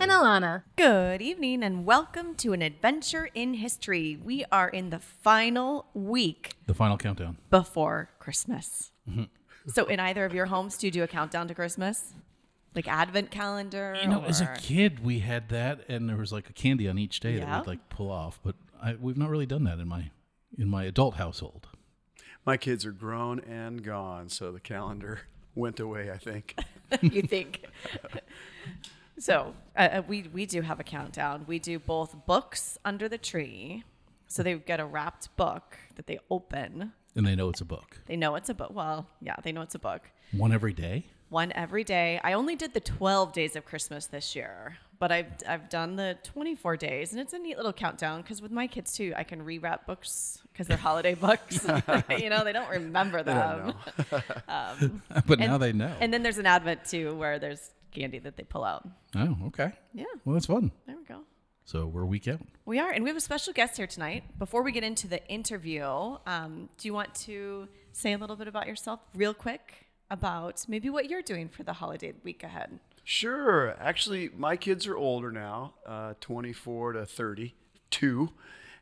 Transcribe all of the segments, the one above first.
and Alana. Good evening and welcome to an adventure in history. We are in the final week The final countdown. before Christmas. Mm-hmm. So, in either of your homes, do you do a countdown to Christmas? Like Advent calendar? You know, as a kid, we had that, and there was like a candy on each day that we'd like pull off. But I, we've not really done that in my in my adult household. My kids are grown and gone, so the calendar went away, I think. you think? so, uh, uh, we, we do have a countdown. We do both books under the tree. So, they get a wrapped book that they open. And they know it's a book. They know it's a book. Well, yeah, they know it's a book. One every day. one every day. I only did the 12 days of Christmas this year, but I've I've done the 24 days, and it's a neat little countdown because with my kids too, I can rewrap books because they're holiday books. you know, they don't remember them. but now they know. And then there's an Advent too, where there's candy that they pull out. oh, okay. Yeah, Well, that's fun. there we go. So we're a week out. We are, and we have a special guest here tonight. Before we get into the interview, um, do you want to say a little bit about yourself, real quick, about maybe what you're doing for the holiday week ahead? Sure. Actually, my kids are older now, uh, 24 to 32,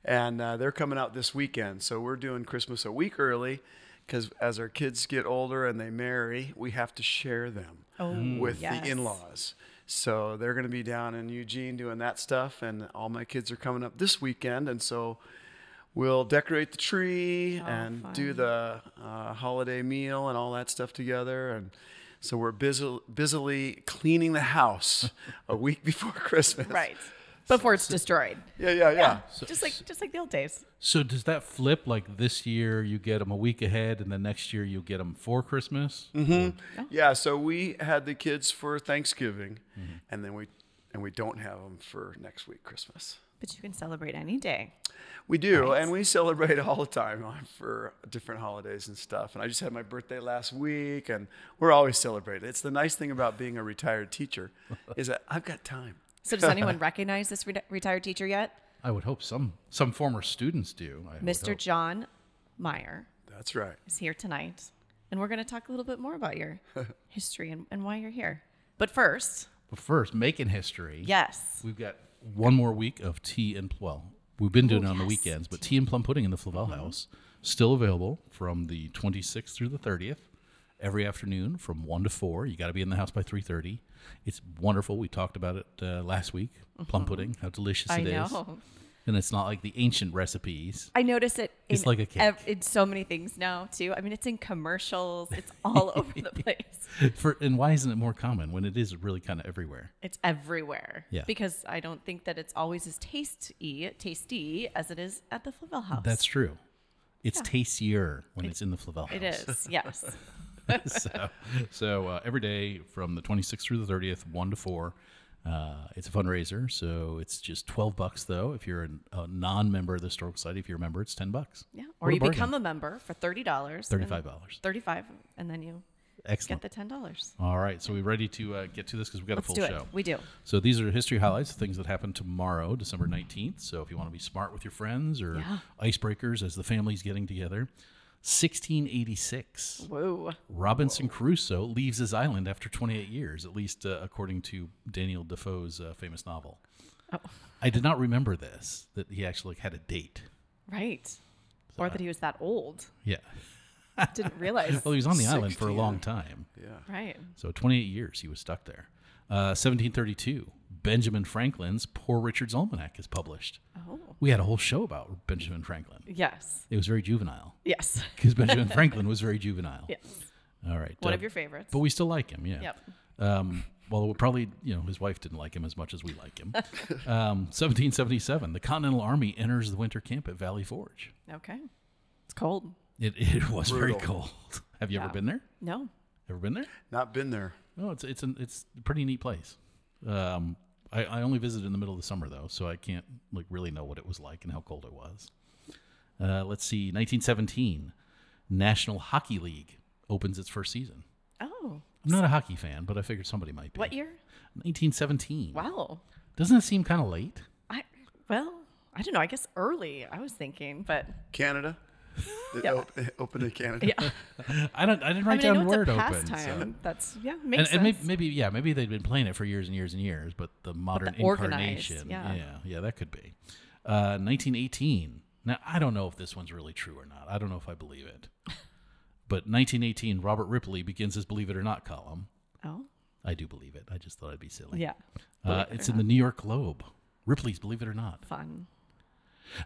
and uh, they're coming out this weekend. So we're doing Christmas a week early because as our kids get older and they marry, we have to share them with yes. the in laws. So they're going to be down in Eugene doing that stuff, and all my kids are coming up this weekend. And so we'll decorate the tree and do the uh, holiday meal and all that stuff together. And so we're busy, busily cleaning the house a week before Christmas. Right. Before it's destroyed. Yeah, yeah, yeah. just like just like the old days. So does that flip? Like this year, you get them a week ahead, and then next year you get them for Christmas. Mm-hmm. Yeah, so we had the kids for Thanksgiving, mm-hmm. and then we and we don't have them for next week Christmas. But you can celebrate any day. We do, and we celebrate all the time for different holidays and stuff. And I just had my birthday last week, and we're always celebrating. It's the nice thing about being a retired teacher is that I've got time. So does anyone recognize this re- retired teacher yet? I would hope some some former students do. I Mr. John Meyer That's right. is here tonight, and we're going to talk a little bit more about your history and, and why you're here. But first, But first, making history. yes, We've got one more week of tea and well, we've been doing it on the yes, weekends, but tea and plum pudding in the Flavel mm-hmm. House still available from the 26th through the 30th. Every afternoon from one to four, you got to be in the house by three thirty. It's wonderful. We talked about it uh, last week. Plum pudding, how delicious I it is, know. and it's not like the ancient recipes. I notice it. It's in like a cake. ev- in so many things now too. I mean, it's in commercials. It's all over the place. For and why isn't it more common when it is really kind of everywhere? It's everywhere. Yeah. Because I don't think that it's always as tasty, tasty as it is at the Flavel House. That's true. It's tastier when it's in the Flavel House. It is. Yes. so so uh, every day from the 26th through the 30th, 1 to 4. Uh, it's a fundraiser, so it's just 12 bucks though. If you're an, a non-member of the Historical Society, if you're a member, it's 10 bucks. Yeah. Or you bargain. become a member for thirty dollars. $35. Thirty-five, and then you Excellent. get the ten dollars. All right, so we're ready to uh, get to this because we've got Let's a full show. We do. So these are history highlights, things that happen tomorrow, December 19th. So if you want to be smart with your friends or Yeah. icebreakers as the family's getting together, 1686. Whoa. Robinson Crusoe leaves his island after 28 years, at least uh, according to Daniel Defoe's uh, famous novel. Oh. I did not remember this, that he actually had a date. Right. Or that he was that old. Yeah. Didn't realize. Well, he was on the island for a long time. Yeah. Right. So 28 years he was stuck there. Uh, 1732, Benjamin Franklin's Poor Richard's Almanac is published. Oh. We had a whole show about Benjamin Franklin. Yes. It was very juvenile Yes. because Benjamin Franklin was very juvenile. Yes. All right. One uh, of your favorites. But we still like him, yeah. Yep. Um, well, probably, you know, his wife didn't like him as much as we like him. um, 1777, the Continental Army enters the winter camp at Valley Forge. Okay. It's cold. It, it was very cold. Have you ever been there? No. Ever been there? Not been there. No, it's it's an, it's a pretty neat place. Um, I, I only visited in the middle of the summer though, so I can't like really know what it was like and how cold it was. Uh, let's see, 1917, National Hockey League opens its first season. Oh, I'm not a hockey fan, but I figured somebody might be. what year? 1917. Wow. Doesn't it seem kind of late? I well, I don't know. I guess early. I was thinking, but Canada. It Yeah. op- open in Canada. yeah. I don't. I didn't I write mean, I down know word it's a open. so- pastime. That's yeah, And, makes and maybe, maybe, yeah, maybe they've been playing it for years and years and years, but the modern organized, incarnation, yeah. yeah, yeah, that could be. Uh, 1918. Now, I don't know if this one's really true or not. I don't know if I believe it. But 1918, Robert Ripley begins his "Believe It or Not" column. oh, I do believe it. I just thought I'd be silly. yeah, Uh, it's in the New York Globe. Ripley's "Believe It or Not." fun.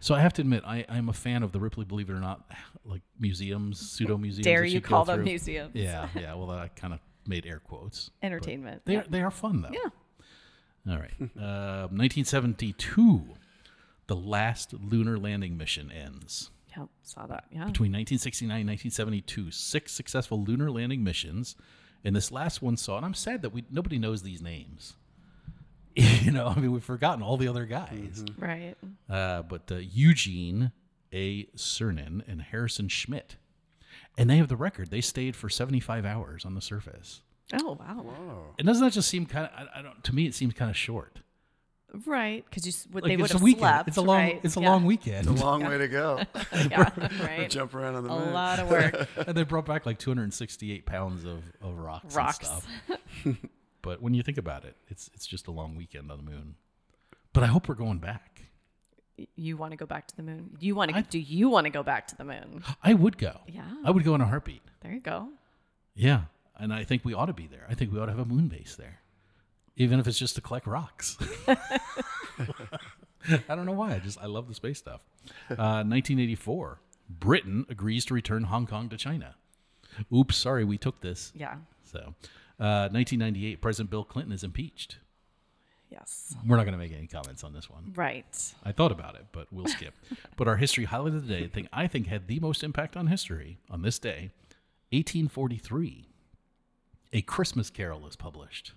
So I have to admit, I, I'm a fan of the Ripley "Believe It or Not" like museums, pseudo museums. Dare you call them through. museums? Yeah, yeah. Well, I kind of made air quotes. Entertainment. They yeah. are, they are fun though. yeah. All right. Uh, 1972, the last lunar landing mission ends. Yep, saw that. Yeah. Between 1969 and 1972, six successful lunar landing missions, and this last one saw. And I'm sad that we nobody knows these names. you know, I mean, we've forgotten all the other guys. Right. Uh, but uh, Eugene A. Cernan and Harrison Schmitt, and they have the record. They stayed for 75 hours on the surface. Oh wow. And doesn't that just seem kind of? I, I don't. To me, it seems kind of short. Right, because you s- what Like they would have a weekend. slept. it's a long. right? It's a yeah. long weekend. It's A long way to go. Yeah, right. Jump around on the moon. A moon. lot of work. and they brought back like 268 pounds of, of rocks, Rocks. But when you think about it, it's it's just a long weekend on the moon. But I hope we're going back. You want to go back to the moon? You want to? Do you want to go back to the moon? I would go. Yeah. I would go in a heartbeat. There you go. Yeah, and I think we ought to be there. I think we ought to have a moon base there, even if it's just to collect rocks. I don't know why. I just I love the space stuff. Uh, 1984, Britain agrees to return Hong Kong to China. Oops, sorry, we took this. Yeah. So, uh, 1998, President Bill Clinton is impeached. Yes. We're not going to make any comments on this one. Right. I thought about it, but we'll skip. but our history highlight of the day, thing I think had the most impact on history on this day, 1843. A Christmas Carol is published.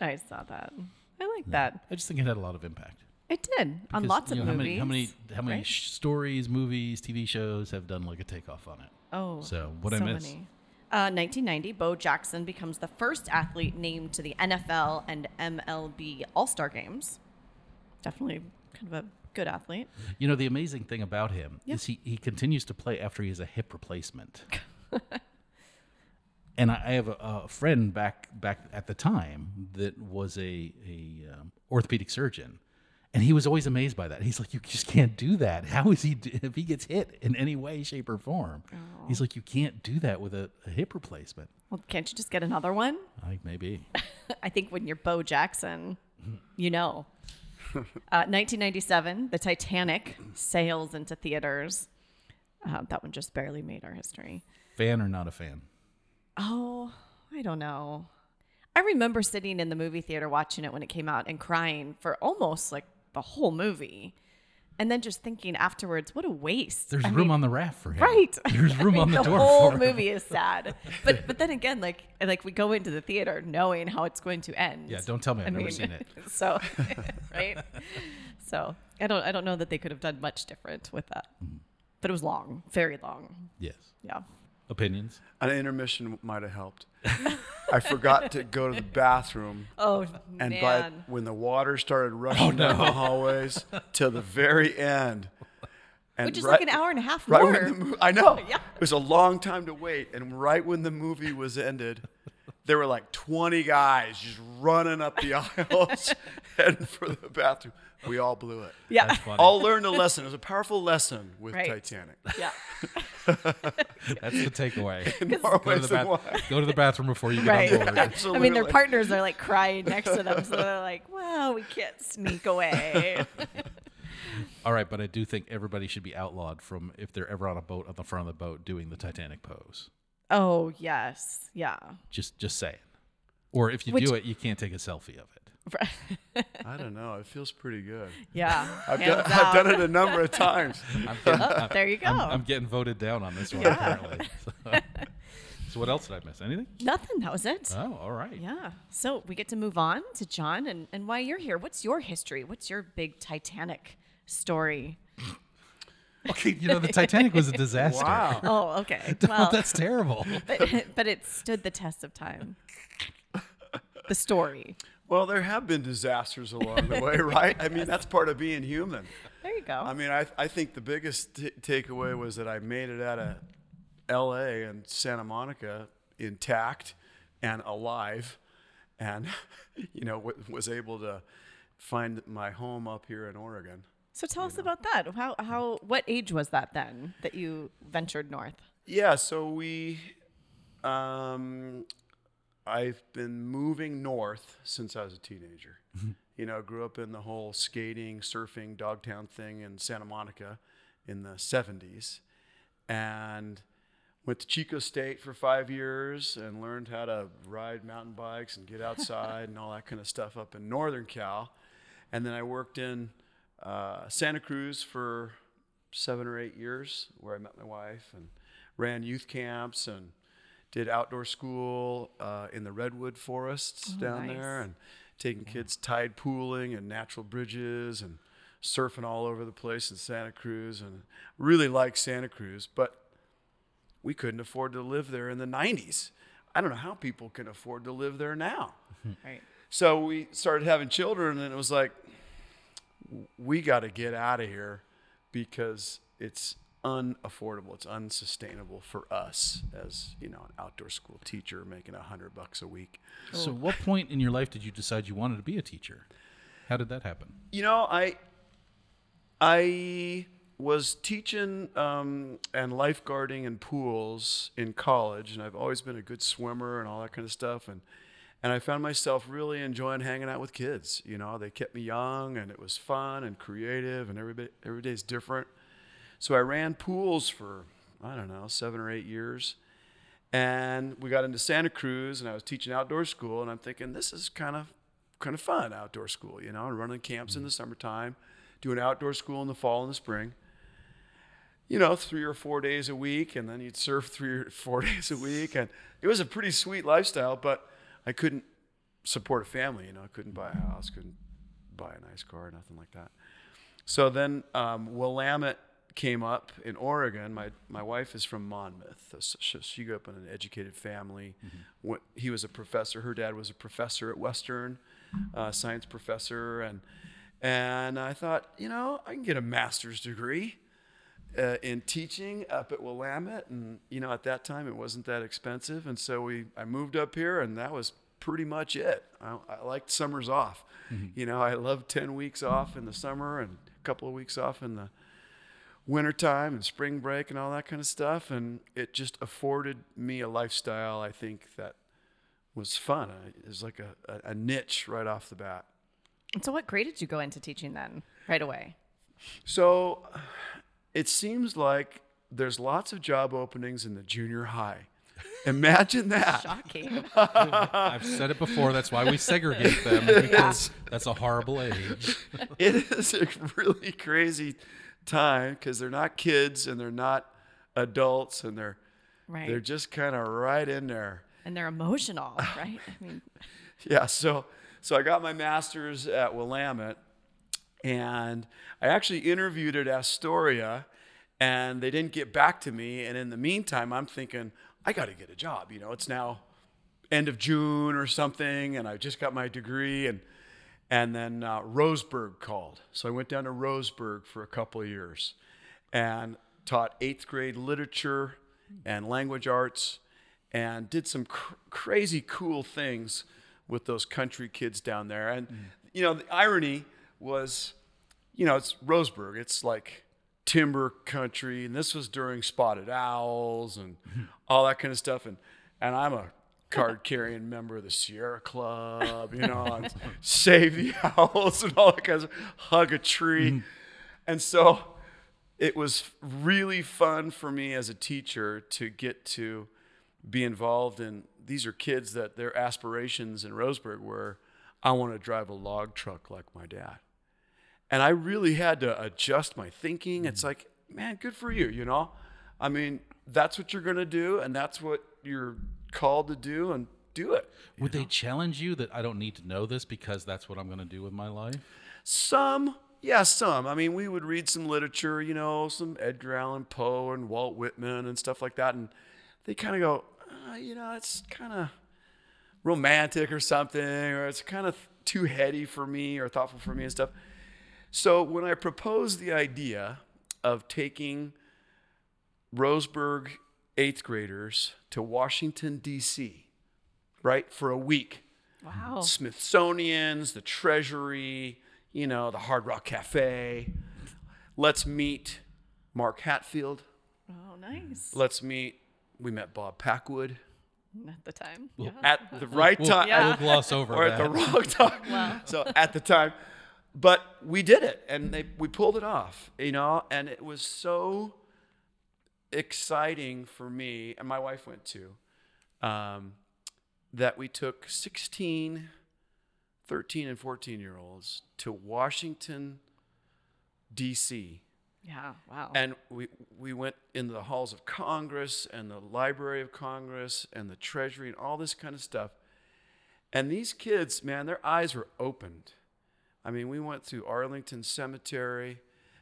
I saw that. I like that. I just think it had a lot of impact. It did on lots of know, movies. How many, how many, how many right? sh- stories, movies, TV shows have done like a takeoff on it? Oh. So, what'd I so miss? Many. Uh, 1990, Bo Jackson becomes the first athlete named to the NFL and MLB All Star games. Definitely kind of a good athlete. You know, the amazing thing about him Yeah. is he, he continues to play after he has a hip replacement. and I, I have a, a friend back back at the time that was a, a um, orthopedic surgeon. And he was always amazed by that. He's like, you just can't do that. How is he, if he gets hit in any way, shape, or form? He's like, you can't do that with a, a hip replacement. Well, can't you just get another one? I maybe. I think when you're Bo Jackson, you know. Uh, 1997, The Titanic sails into theaters. Uh, that one just barely made our history. Fan or not a fan? Oh, I don't know. I remember sitting in the movie theater watching it when it came out and crying for almost like the whole movie. And then just thinking afterwards, what a waste. There's I room mean, on the raft for him. Right. There's room I mean, on the, door whole for him. The whole movie is sad. But but then again, like like we go into the theater knowing how it's going to end. Yeah, don't tell me. I've I never mean, seen it. So right. So I don't I don't know that they could have done much different with that. Mm-hmm. But it was long, very long. Yes. Yeah. Opinions? An intermission might have helped. I forgot to go to the bathroom, Oh and man. by when the water started oh, rushing down the hallways till the very end, and Which is right- like an hour and a half Right more. when the mo- I know Yeah. it was a long time to wait, and right when the movie was ended, there were like 20 guys just running up the aisles, heading for the bathroom. We all blew it. yeah. That's funny. All learned a lesson. It was a powerful lesson with Right. Titanic. Yeah. That's the takeaway. Go, to the than bath- go to the bathroom before you get Right. on board. I mean, their partners are like crying next to them, so they're like, "Well, we can't sneak away." All right, but I do think everybody should be outlawed from if they're ever on a boat on the front of the boat doing the Titanic pose. oh yes, yeah. Just just saying. Or if you Which- do it, you can't take a selfie of it. I don't know. It feels pretty good. Yeah. I've done, I've done it a number of times. I'm getting, Oh, there you go. I'm, I'm getting voted down on this one apparently. So, so what else did I miss? Anything? Nothing. That was it. Oh, all right. Yeah. So we get to move on to John and, and why you're here. What's your history? What's your big Titanic story? Okay, you know the Titanic was a disaster. Wow. Oh, okay. Well, Well, that's terrible. but, but it stood the test of time. The story. Well, there have been disasters along the way, right? I mean, that's part of being human. There you go. I mean, I, I think the biggest t- takeaway was that I made it out of L.A. and Santa Monica intact and alive, and you know w- was able to find my home up here in Oregon. so tell us about that. How how what age was that then that you ventured north? Yeah, so we, um, I've been moving north since I was a teenager. you know, grew up in the whole skating, surfing, Dogtown thing in Santa Monica in the 70s. And went to Chico State for five years and learned how to ride mountain bikes and get outside and all that kind of stuff up in Northern Cal. And then I worked in uh, Santa Cruz for seven or eight years, where I met my wife and ran youth camps and did outdoor school uh, in the redwood forests down nice. there and taking kids tide pooling and natural bridges and surfing all over the place in Santa Cruz and really like Santa Cruz, but we couldn't afford to live there in the 90s. I don't know how people can afford to live there now. Right. So we started having children, and it was like, we got to get out of here because it's unaffordable. It's unsustainable for us as you know an outdoor school teacher making a hundred bucks a week. So, what point in your life did you decide you wanted to be a teacher? How did that happen? You know, I I was teaching um, and lifeguarding in pools in college, and I've always been a good swimmer and all that kind of stuff. And and I found myself really enjoying hanging out with kids. You know, they kept me young, and it was fun and creative, and every every day is different. So I ran pools for I don't know seven or eight years, and we got into Santa Cruz, and I was teaching outdoor school, and I'm thinking this is kind of kind of fun outdoor school, you know, and running camps in the summertime, doing outdoor school in the fall and the spring. You know, three or four days a week, and then you'd surf three or four days a week, and it was a pretty sweet lifestyle. But I couldn't support a family, you know, I couldn't buy a house, couldn't buy a nice car, nothing like that. So then um, Willamette came up in Oregon. My my wife is from Monmouth. So she, grew up in an educated family. Went- he was a professor. Her dad was a professor at Western, uh, science professor, and and I thought, you know, I can get a master's degree uh, in teaching up at Willamette, and you know, at that time it wasn't that expensive, and so we I moved up here, and that was pretty much it. I, I liked summers off. You know, I loved ten weeks off in the summer and a couple of weeks off in the wintertime and spring break and all that kind of stuff, and it just afforded me a lifestyle I think that was fun. It was like a, a, a niche right off the bat. And so, what grade did you go into teaching then? Right away. So it seems like there's lots of job openings in the junior high. Imagine that. Shocking. I've said it before. That's why we segregate them because that's a horrible age. It is a really crazy time because they're not kids and they're not adults and they're Right. they're just kind of right in there. and they're emotional, right? I mean, Yeah, so so I got my master's at Willamette, and I actually interviewed at Astoria, and they didn't get back to me. And in the meantime, I'm thinking I got to get a job. You know, it's now end of June or something, and I just got my degree, and and then uh, Roseburg called, so I went down to Roseburg for a couple of years, and taught eighth grade literature and language arts, and did some cr- crazy cool things with those country kids down there. And you know, the irony was, you know, it's Roseburg. It's like timber country, and this was during spotted owls and all that kind of stuff. And and I'm a card carrying member of the Sierra Club, you know, and save the owls and all that kind of hug a tree. Mm. And so it was really fun for me as a teacher to get to be involved in these are kids that their aspirations in Roseburg were I want to drive a log truck like my dad. And I really had to adjust my thinking. It's mm. like, man, good for you, you know? I mean, that's what you're going to do and that's what you're called to do and do it. Would they challenge you that I don't need to know this because that's what I'm going to do with my life? Some, Yeah, some. I mean, we would read some literature, you know, some Edgar Allan Poe and Walt Whitman and stuff like that, and they kind of go, uh, you know, it's kind of romantic or something, or it's kind of too heady for me or thoughtful for me and stuff. So when I proposed the idea of taking Roseburg eighth graders to Washington, D.C., right, for a week, Wow. Smithsonian's, the Treasury, you know, the Hard Rock Cafe. Let's meet Mark Hatfield. Oh, nice. Let's meet, we met Bob Packwood At the time. Yeah. at the right We'll, time. we'll gloss over or at that. the wrong time. Wow. So at the time, but we did it, and they we pulled it off, you know, and it was so exciting for me, and my wife went too, um, that we took 16, 13, and 14 year olds to Washington, D.C. Yeah. Wow. And we, we went in the halls of Congress and the Library of Congress and the Treasury and all this kind of stuff. And these kids, man, their eyes were opened. I mean, we went through Arlington Cemetery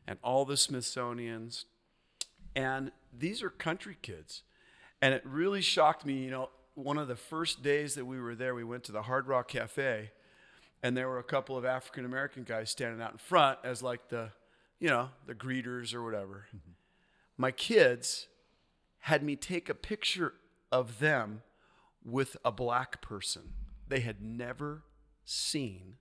and all the Smithsonian's. And these are country kids. And it really shocked me. You know, one of the first days that we were there, we went to the Hard Rock Cafe, and there were a couple of African American guys standing out in front as like the, you know, the greeters or whatever. Mm-hmm. My kids had me take a picture of them with a black person. They had never seen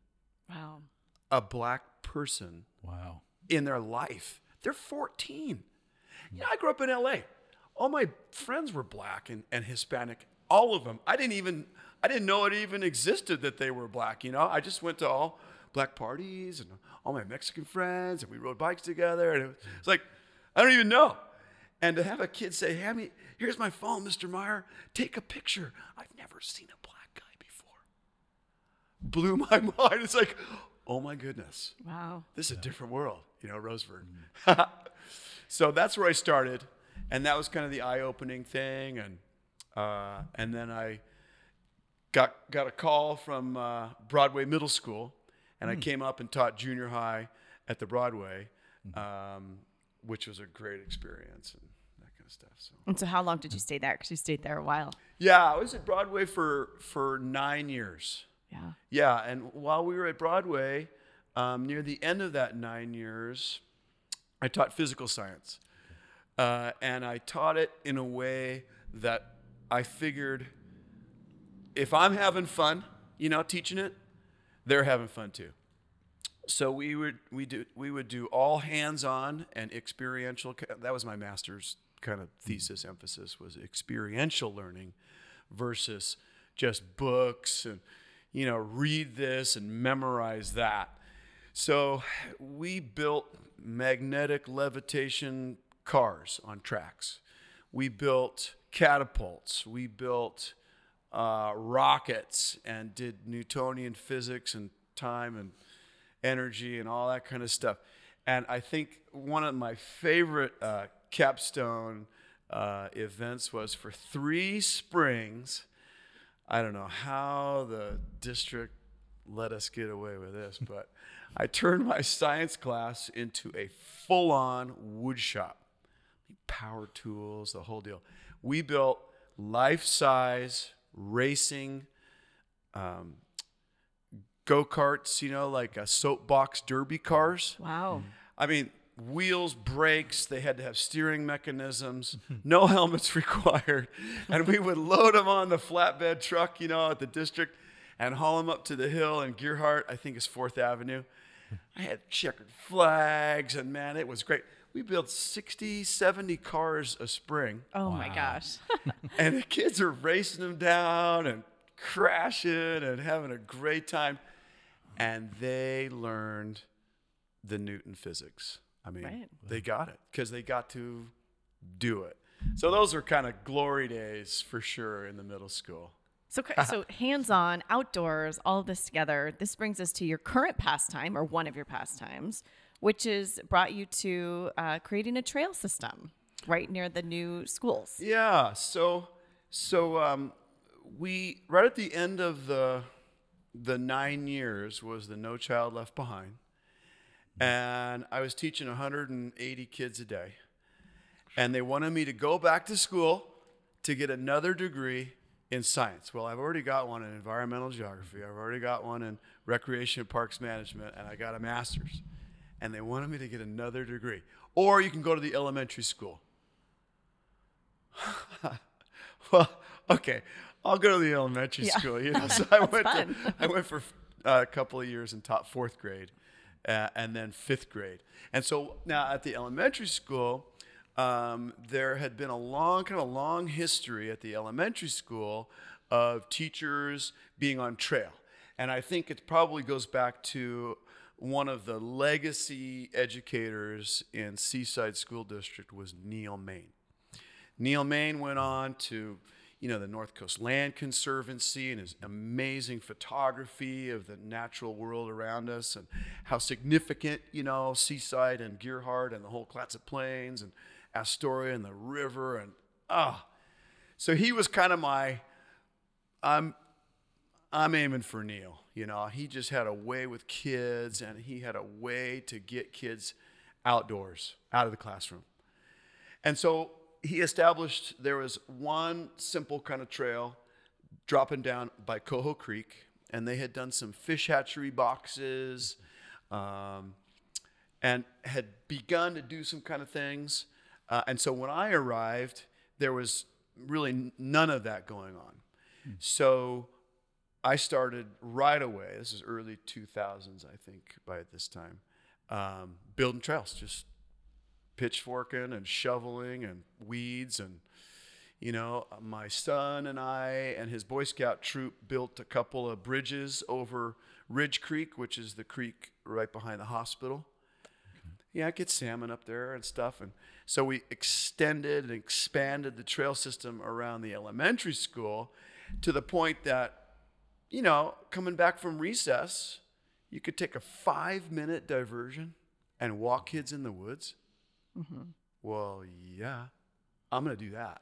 wow. a black person Wow. in their life. They're 14. Yeah, I grew up in LA. All my friends were black and, and Hispanic. All of them. I didn't even I didn't know it even existed that they were black, you know? I just went to all black parties and all my Mexican friends and we rode bikes together and it was like I don't even know. And to have a kid say, "Hey, me, here's my phone, Mr. Meyer. Take a picture." I've never seen a black guy before. Blew my mind. It's like, "Oh my goodness." Wow. this is a different world, you know, Roseburg. Mm. so that's where I started, and that was kind of the eye-opening thing, and uh, and then I got got a call from uh, Broadway Middle School, and I came up and taught junior high at the Broadway, um, which was a great experience and that kind of stuff. So And so, how long did you stay there? Because you stayed there a while. yeah, I was at Broadway for for nine years. Yeah. Yeah, and while we were at Broadway, um, near the end of that nine years, I taught physical science. Uh, and I taught it in a way that I figured if I'm having fun, you know, teaching it, they're having fun too. So we would we do we would do all hands-on and experiential. That was my master's kind of thesis emphasis was experiential learning versus just books and you know read this and memorize that. So we built magnetic levitation cars on tracks. We built catapults. We built uh, rockets and did Newtonian physics and time and energy and all that kind of stuff. And I think one of my favorite uh, capstone uh, events was for three springs. I don't know how the district let us get away with this, but I turned my science class into a full on wood shop. Power tools, the whole deal. We built life size racing um, go karts, you know, like a soapbox derby cars. Wow. I mean, wheels, brakes, they had to have steering mechanisms, no helmets required. And we would load them on the flatbed truck, you know, at the district and haul them up to the hill in Gearhart, I think is 4th Avenue. I had checkered flags, and man, it was great. We built 60, 70 cars a spring, Oh my gosh. and the kids are racing them down and crashing and having a great time. And they learned the Newton physics. I mean, Right. they got it because they got to do it. So those are kind of glory days for sure in the middle school. So, so hands-on, outdoors, all of this together. This brings us to your current pastime, or one of your pastimes, which is brought you to uh, creating a trail system right near the new schools. Yeah. So, so um, we right at the end of the the nine years was the No Child Left Behind, and I was teaching 180 kids a day. And they wanted me to go back to school to get another degree in science. Well, I've already got one in environmental geography, I've already got one in recreation and parks management, and I got a master's. And they wanted me to get another degree. Or you can go to the elementary school. well, okay, I'll go to the elementary Yeah. school. You know, so I went. To. I went for uh, a couple of years and taught fourth grade, uh, and then fifth grade. And so now at the elementary school, um, there had been a long, kind of a long history at the elementary school of teachers being on trail, and I think it probably goes back to one of the legacy educators in Seaside School District was Neal Maine. Neal Maine went on to, you know, the North Coast Land Conservancy and his amazing photography of the natural world around us and how significant, you know, Seaside and Gearhart and the whole Clatsop Plains and Astoria and the river and ah. So he was kind of my I'm I'm aiming for Neal. You know, he just had a way with kids and he had a way to get kids outdoors, out of the classroom. And so he established there was one simple kind of trail dropping down by Coho Creek, and they had done some fish hatchery boxes um, and had begun to do some kind of things. Uh, and so when I arrived, there was really none of that going on. So I started right away. This is early 2000s, I think, by this time, um, building trails, just pitchforking and shoveling and weeds and you know my son and i and his boy scout troop built a couple of bridges over ridge creek which is the creek right behind the hospital yeah i get salmon up there and stuff and so we extended and expanded the trail system around the elementary school to the point that you know coming back from recess you could take a five minute diversion and walk kids in the woods mm-hmm. well, yeah, I'm going to do that.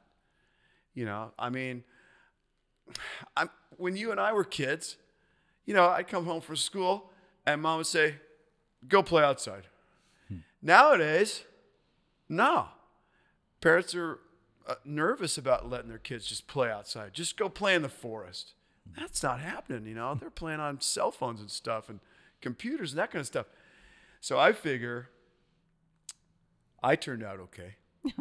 You know, I mean, I'm, when you and I were kids, you know, I'd come home from school and mom would say, go play outside. Nowadays, no. Parents are uh, nervous about letting their kids just play outside. Just go play in the forest. That's not happening, you know. They're playing on cell phones and stuff and computers and that kind of stuff. So I figure I turned out okay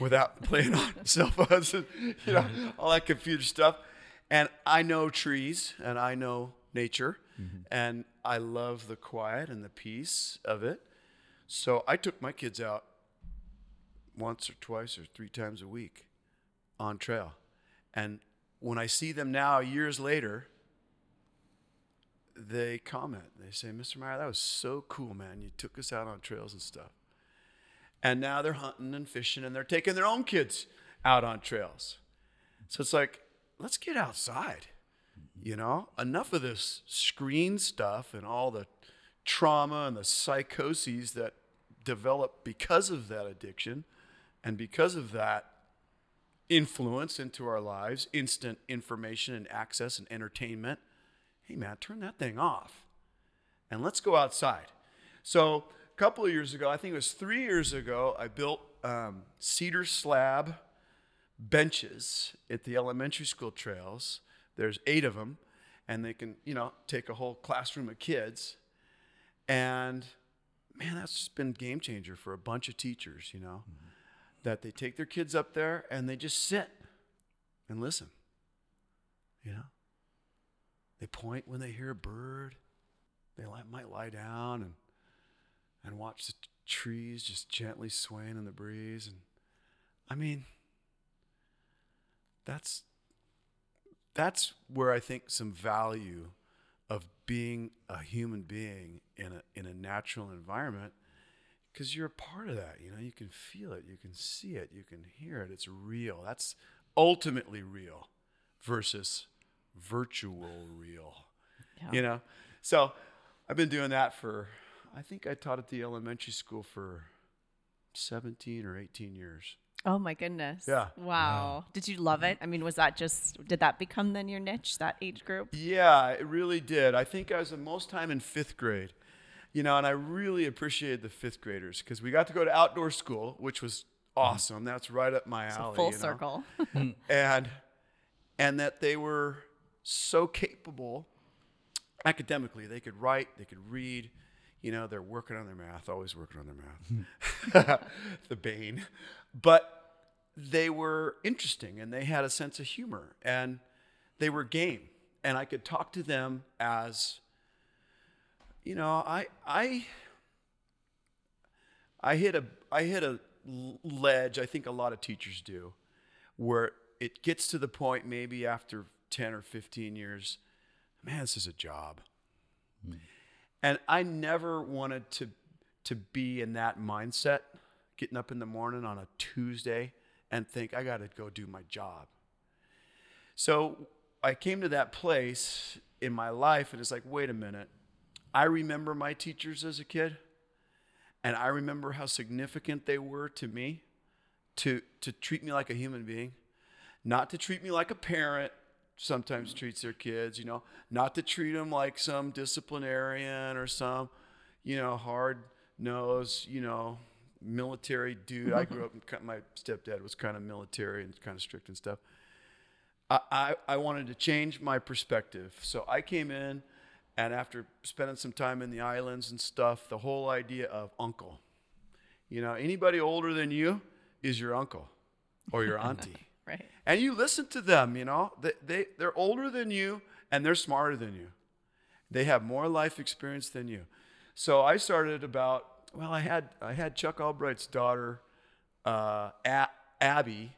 without playing on cell phones and you know all that computer stuff. And I know trees and I know nature and I love the quiet and the peace of it. So I took my kids out once or twice or three times a week on trail. And when I see them now years later, they comment. They say, Mr. Meyer, that was so cool, man. You took us out on trails and stuff. And now they're hunting and fishing and they're taking their own kids out on trails. So it's like, let's get outside. You know, enough of this screen stuff and all the trauma and the psychoses that develop because of that addiction and because of that influence into our lives, instant information and access and entertainment. Hey, man, turn that thing off and let's go outside. So, a couple of years ago, I think it was three years ago, I built um, cedar slab benches at the elementary school trails. There's eight of them, and they can, you know, take a whole classroom of kids. And man, that's just been game changer for a bunch of teachers, you know, mm-hmm. that they take their kids up there and they just sit and listen. You know, they point when they hear a bird. They might lie down and and watch the t- trees just gently swaying in the breeze. And I mean, that's that's where I think some value of being a human being in a in a natural environment because you're a part of that you know you can feel it you can see it you can hear it it's real that's ultimately real versus virtual real you know? So i've been doing that for i think i taught at the elementary school for 17 or 18 years Oh my goodness. Yeah. Wow. Did you love it? I mean, was that just did that become then your niche, that age group? Yeah, it really did. I think I was the most time in fifth grade. you know, and I really appreciated the fifth graders because we got to go to outdoor school, which was mm-hmm. awesome. That's right up my alley. Full you know? circle. Mm-hmm. and and that they were so capable academically. They could write, they could read. You know, they're working on their math, always working on their math. Hmm. the bane, but they were interesting and they had a sense of humor and they were game. And I could talk to them as, you know, I I I hit a I hit a ledge. I think a lot of teachers do, where it gets to the point maybe after ten or fifteen years, man, this is a job. Hmm. And I never wanted to to be in that mindset, getting up in the morning on a Tuesday and think I got to go do my job. So I came to that place in my life, and it's like, wait a minute. I remember my teachers as a kid, and I remember how significant they were to me to, to treat me like a human being, not to treat me like a parent sometimes treats their kids, you know, not to treat them like some disciplinarian or some, you know, hard nosed, you know, military dude. I grew up, in, my stepdad was kind of military and kind of strict and stuff. I, I, I wanted to change my perspective. So I came in, and after spending some time in the islands and stuff, the whole idea of uncle. You know, anybody older than you is your uncle or your auntie. And you listen to them, you know, they, they, they're older than you and they're smarter than you. They have more life experience than you. So I started about, well, I had, I had Chuck Albright's daughter, uh, A- Abby.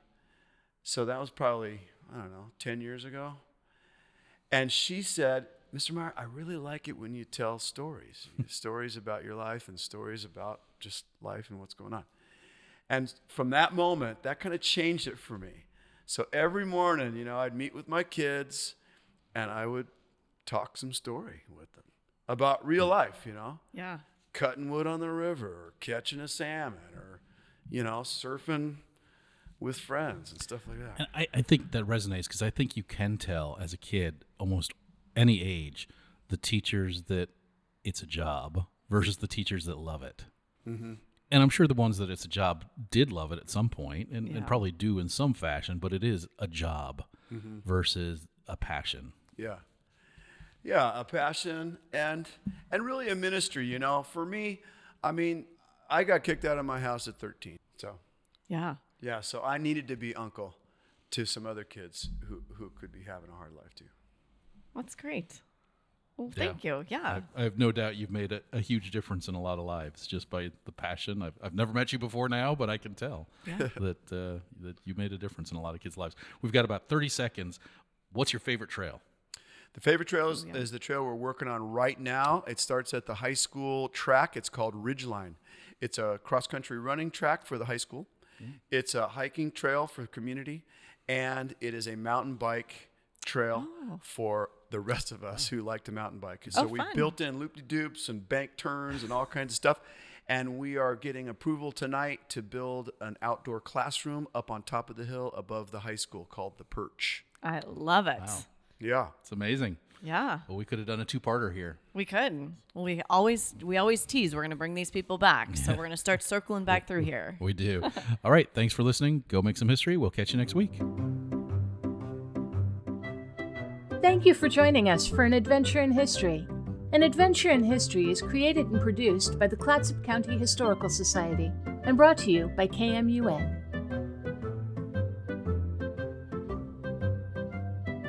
So that was probably, I don't know, 10 years ago. And she said, Mr. Meyer, I really like it when you tell stories, stories about your life and stories about just life and what's going on. And from that moment, that kind of changed it for me. So every morning, you know, I'd meet with my kids and I would talk some story with them about real life, you know, Yeah. cutting wood on the river or catching a salmon or, you know, surfing with friends and stuff like that. And I, I think that resonates because I think you can tell as a kid, almost any age, the teachers that it's a job versus the teachers that love it. Mm-hmm. And I'm sure the ones that it's a job did love it at some point and, Yeah. and probably do in some fashion, but it is a job Mm-hmm. versus a passion. Yeah. Yeah, a passion and and really a ministry, you know. For me, I mean, I got kicked out of my house at 13. So, Yeah. yeah, so I needed to be uncle to some other kids who who could be having a hard life too. That's great. Well, thank you. Yeah. I, I have no doubt you've made a, a huge difference in a lot of lives just by the passion. I've, I've never met you before now, but I can tell that uh, that you made a difference in a lot of kids' lives. We've got about 30 seconds. What's your favorite trail? The favorite trail is, is the trail we're working on right now. It starts at the high school track. It's called Ridgeline. It's a cross country running track for the high school. It's a hiking trail for the community, and it is a mountain bike trail for the rest of us who like to mountain bike. So Oh, we built in loop de doops and bank turns and all kinds of stuff. And we are getting approval tonight to build an outdoor classroom up on top of the hill above the high school called the Perch. I love it. Yeah. It's amazing. Yeah. Well, we could have done a two-parter here. We could. Well, we always we always tease we're going to bring these people back. So we're going to start circling back through here. We do. All right. Thanks for listening. Go make some history. We'll catch you next week. Thank you for joining us for an adventure in history. An Adventure in History is created and produced by the Clatsop County Historical Society and brought to you by KMUN.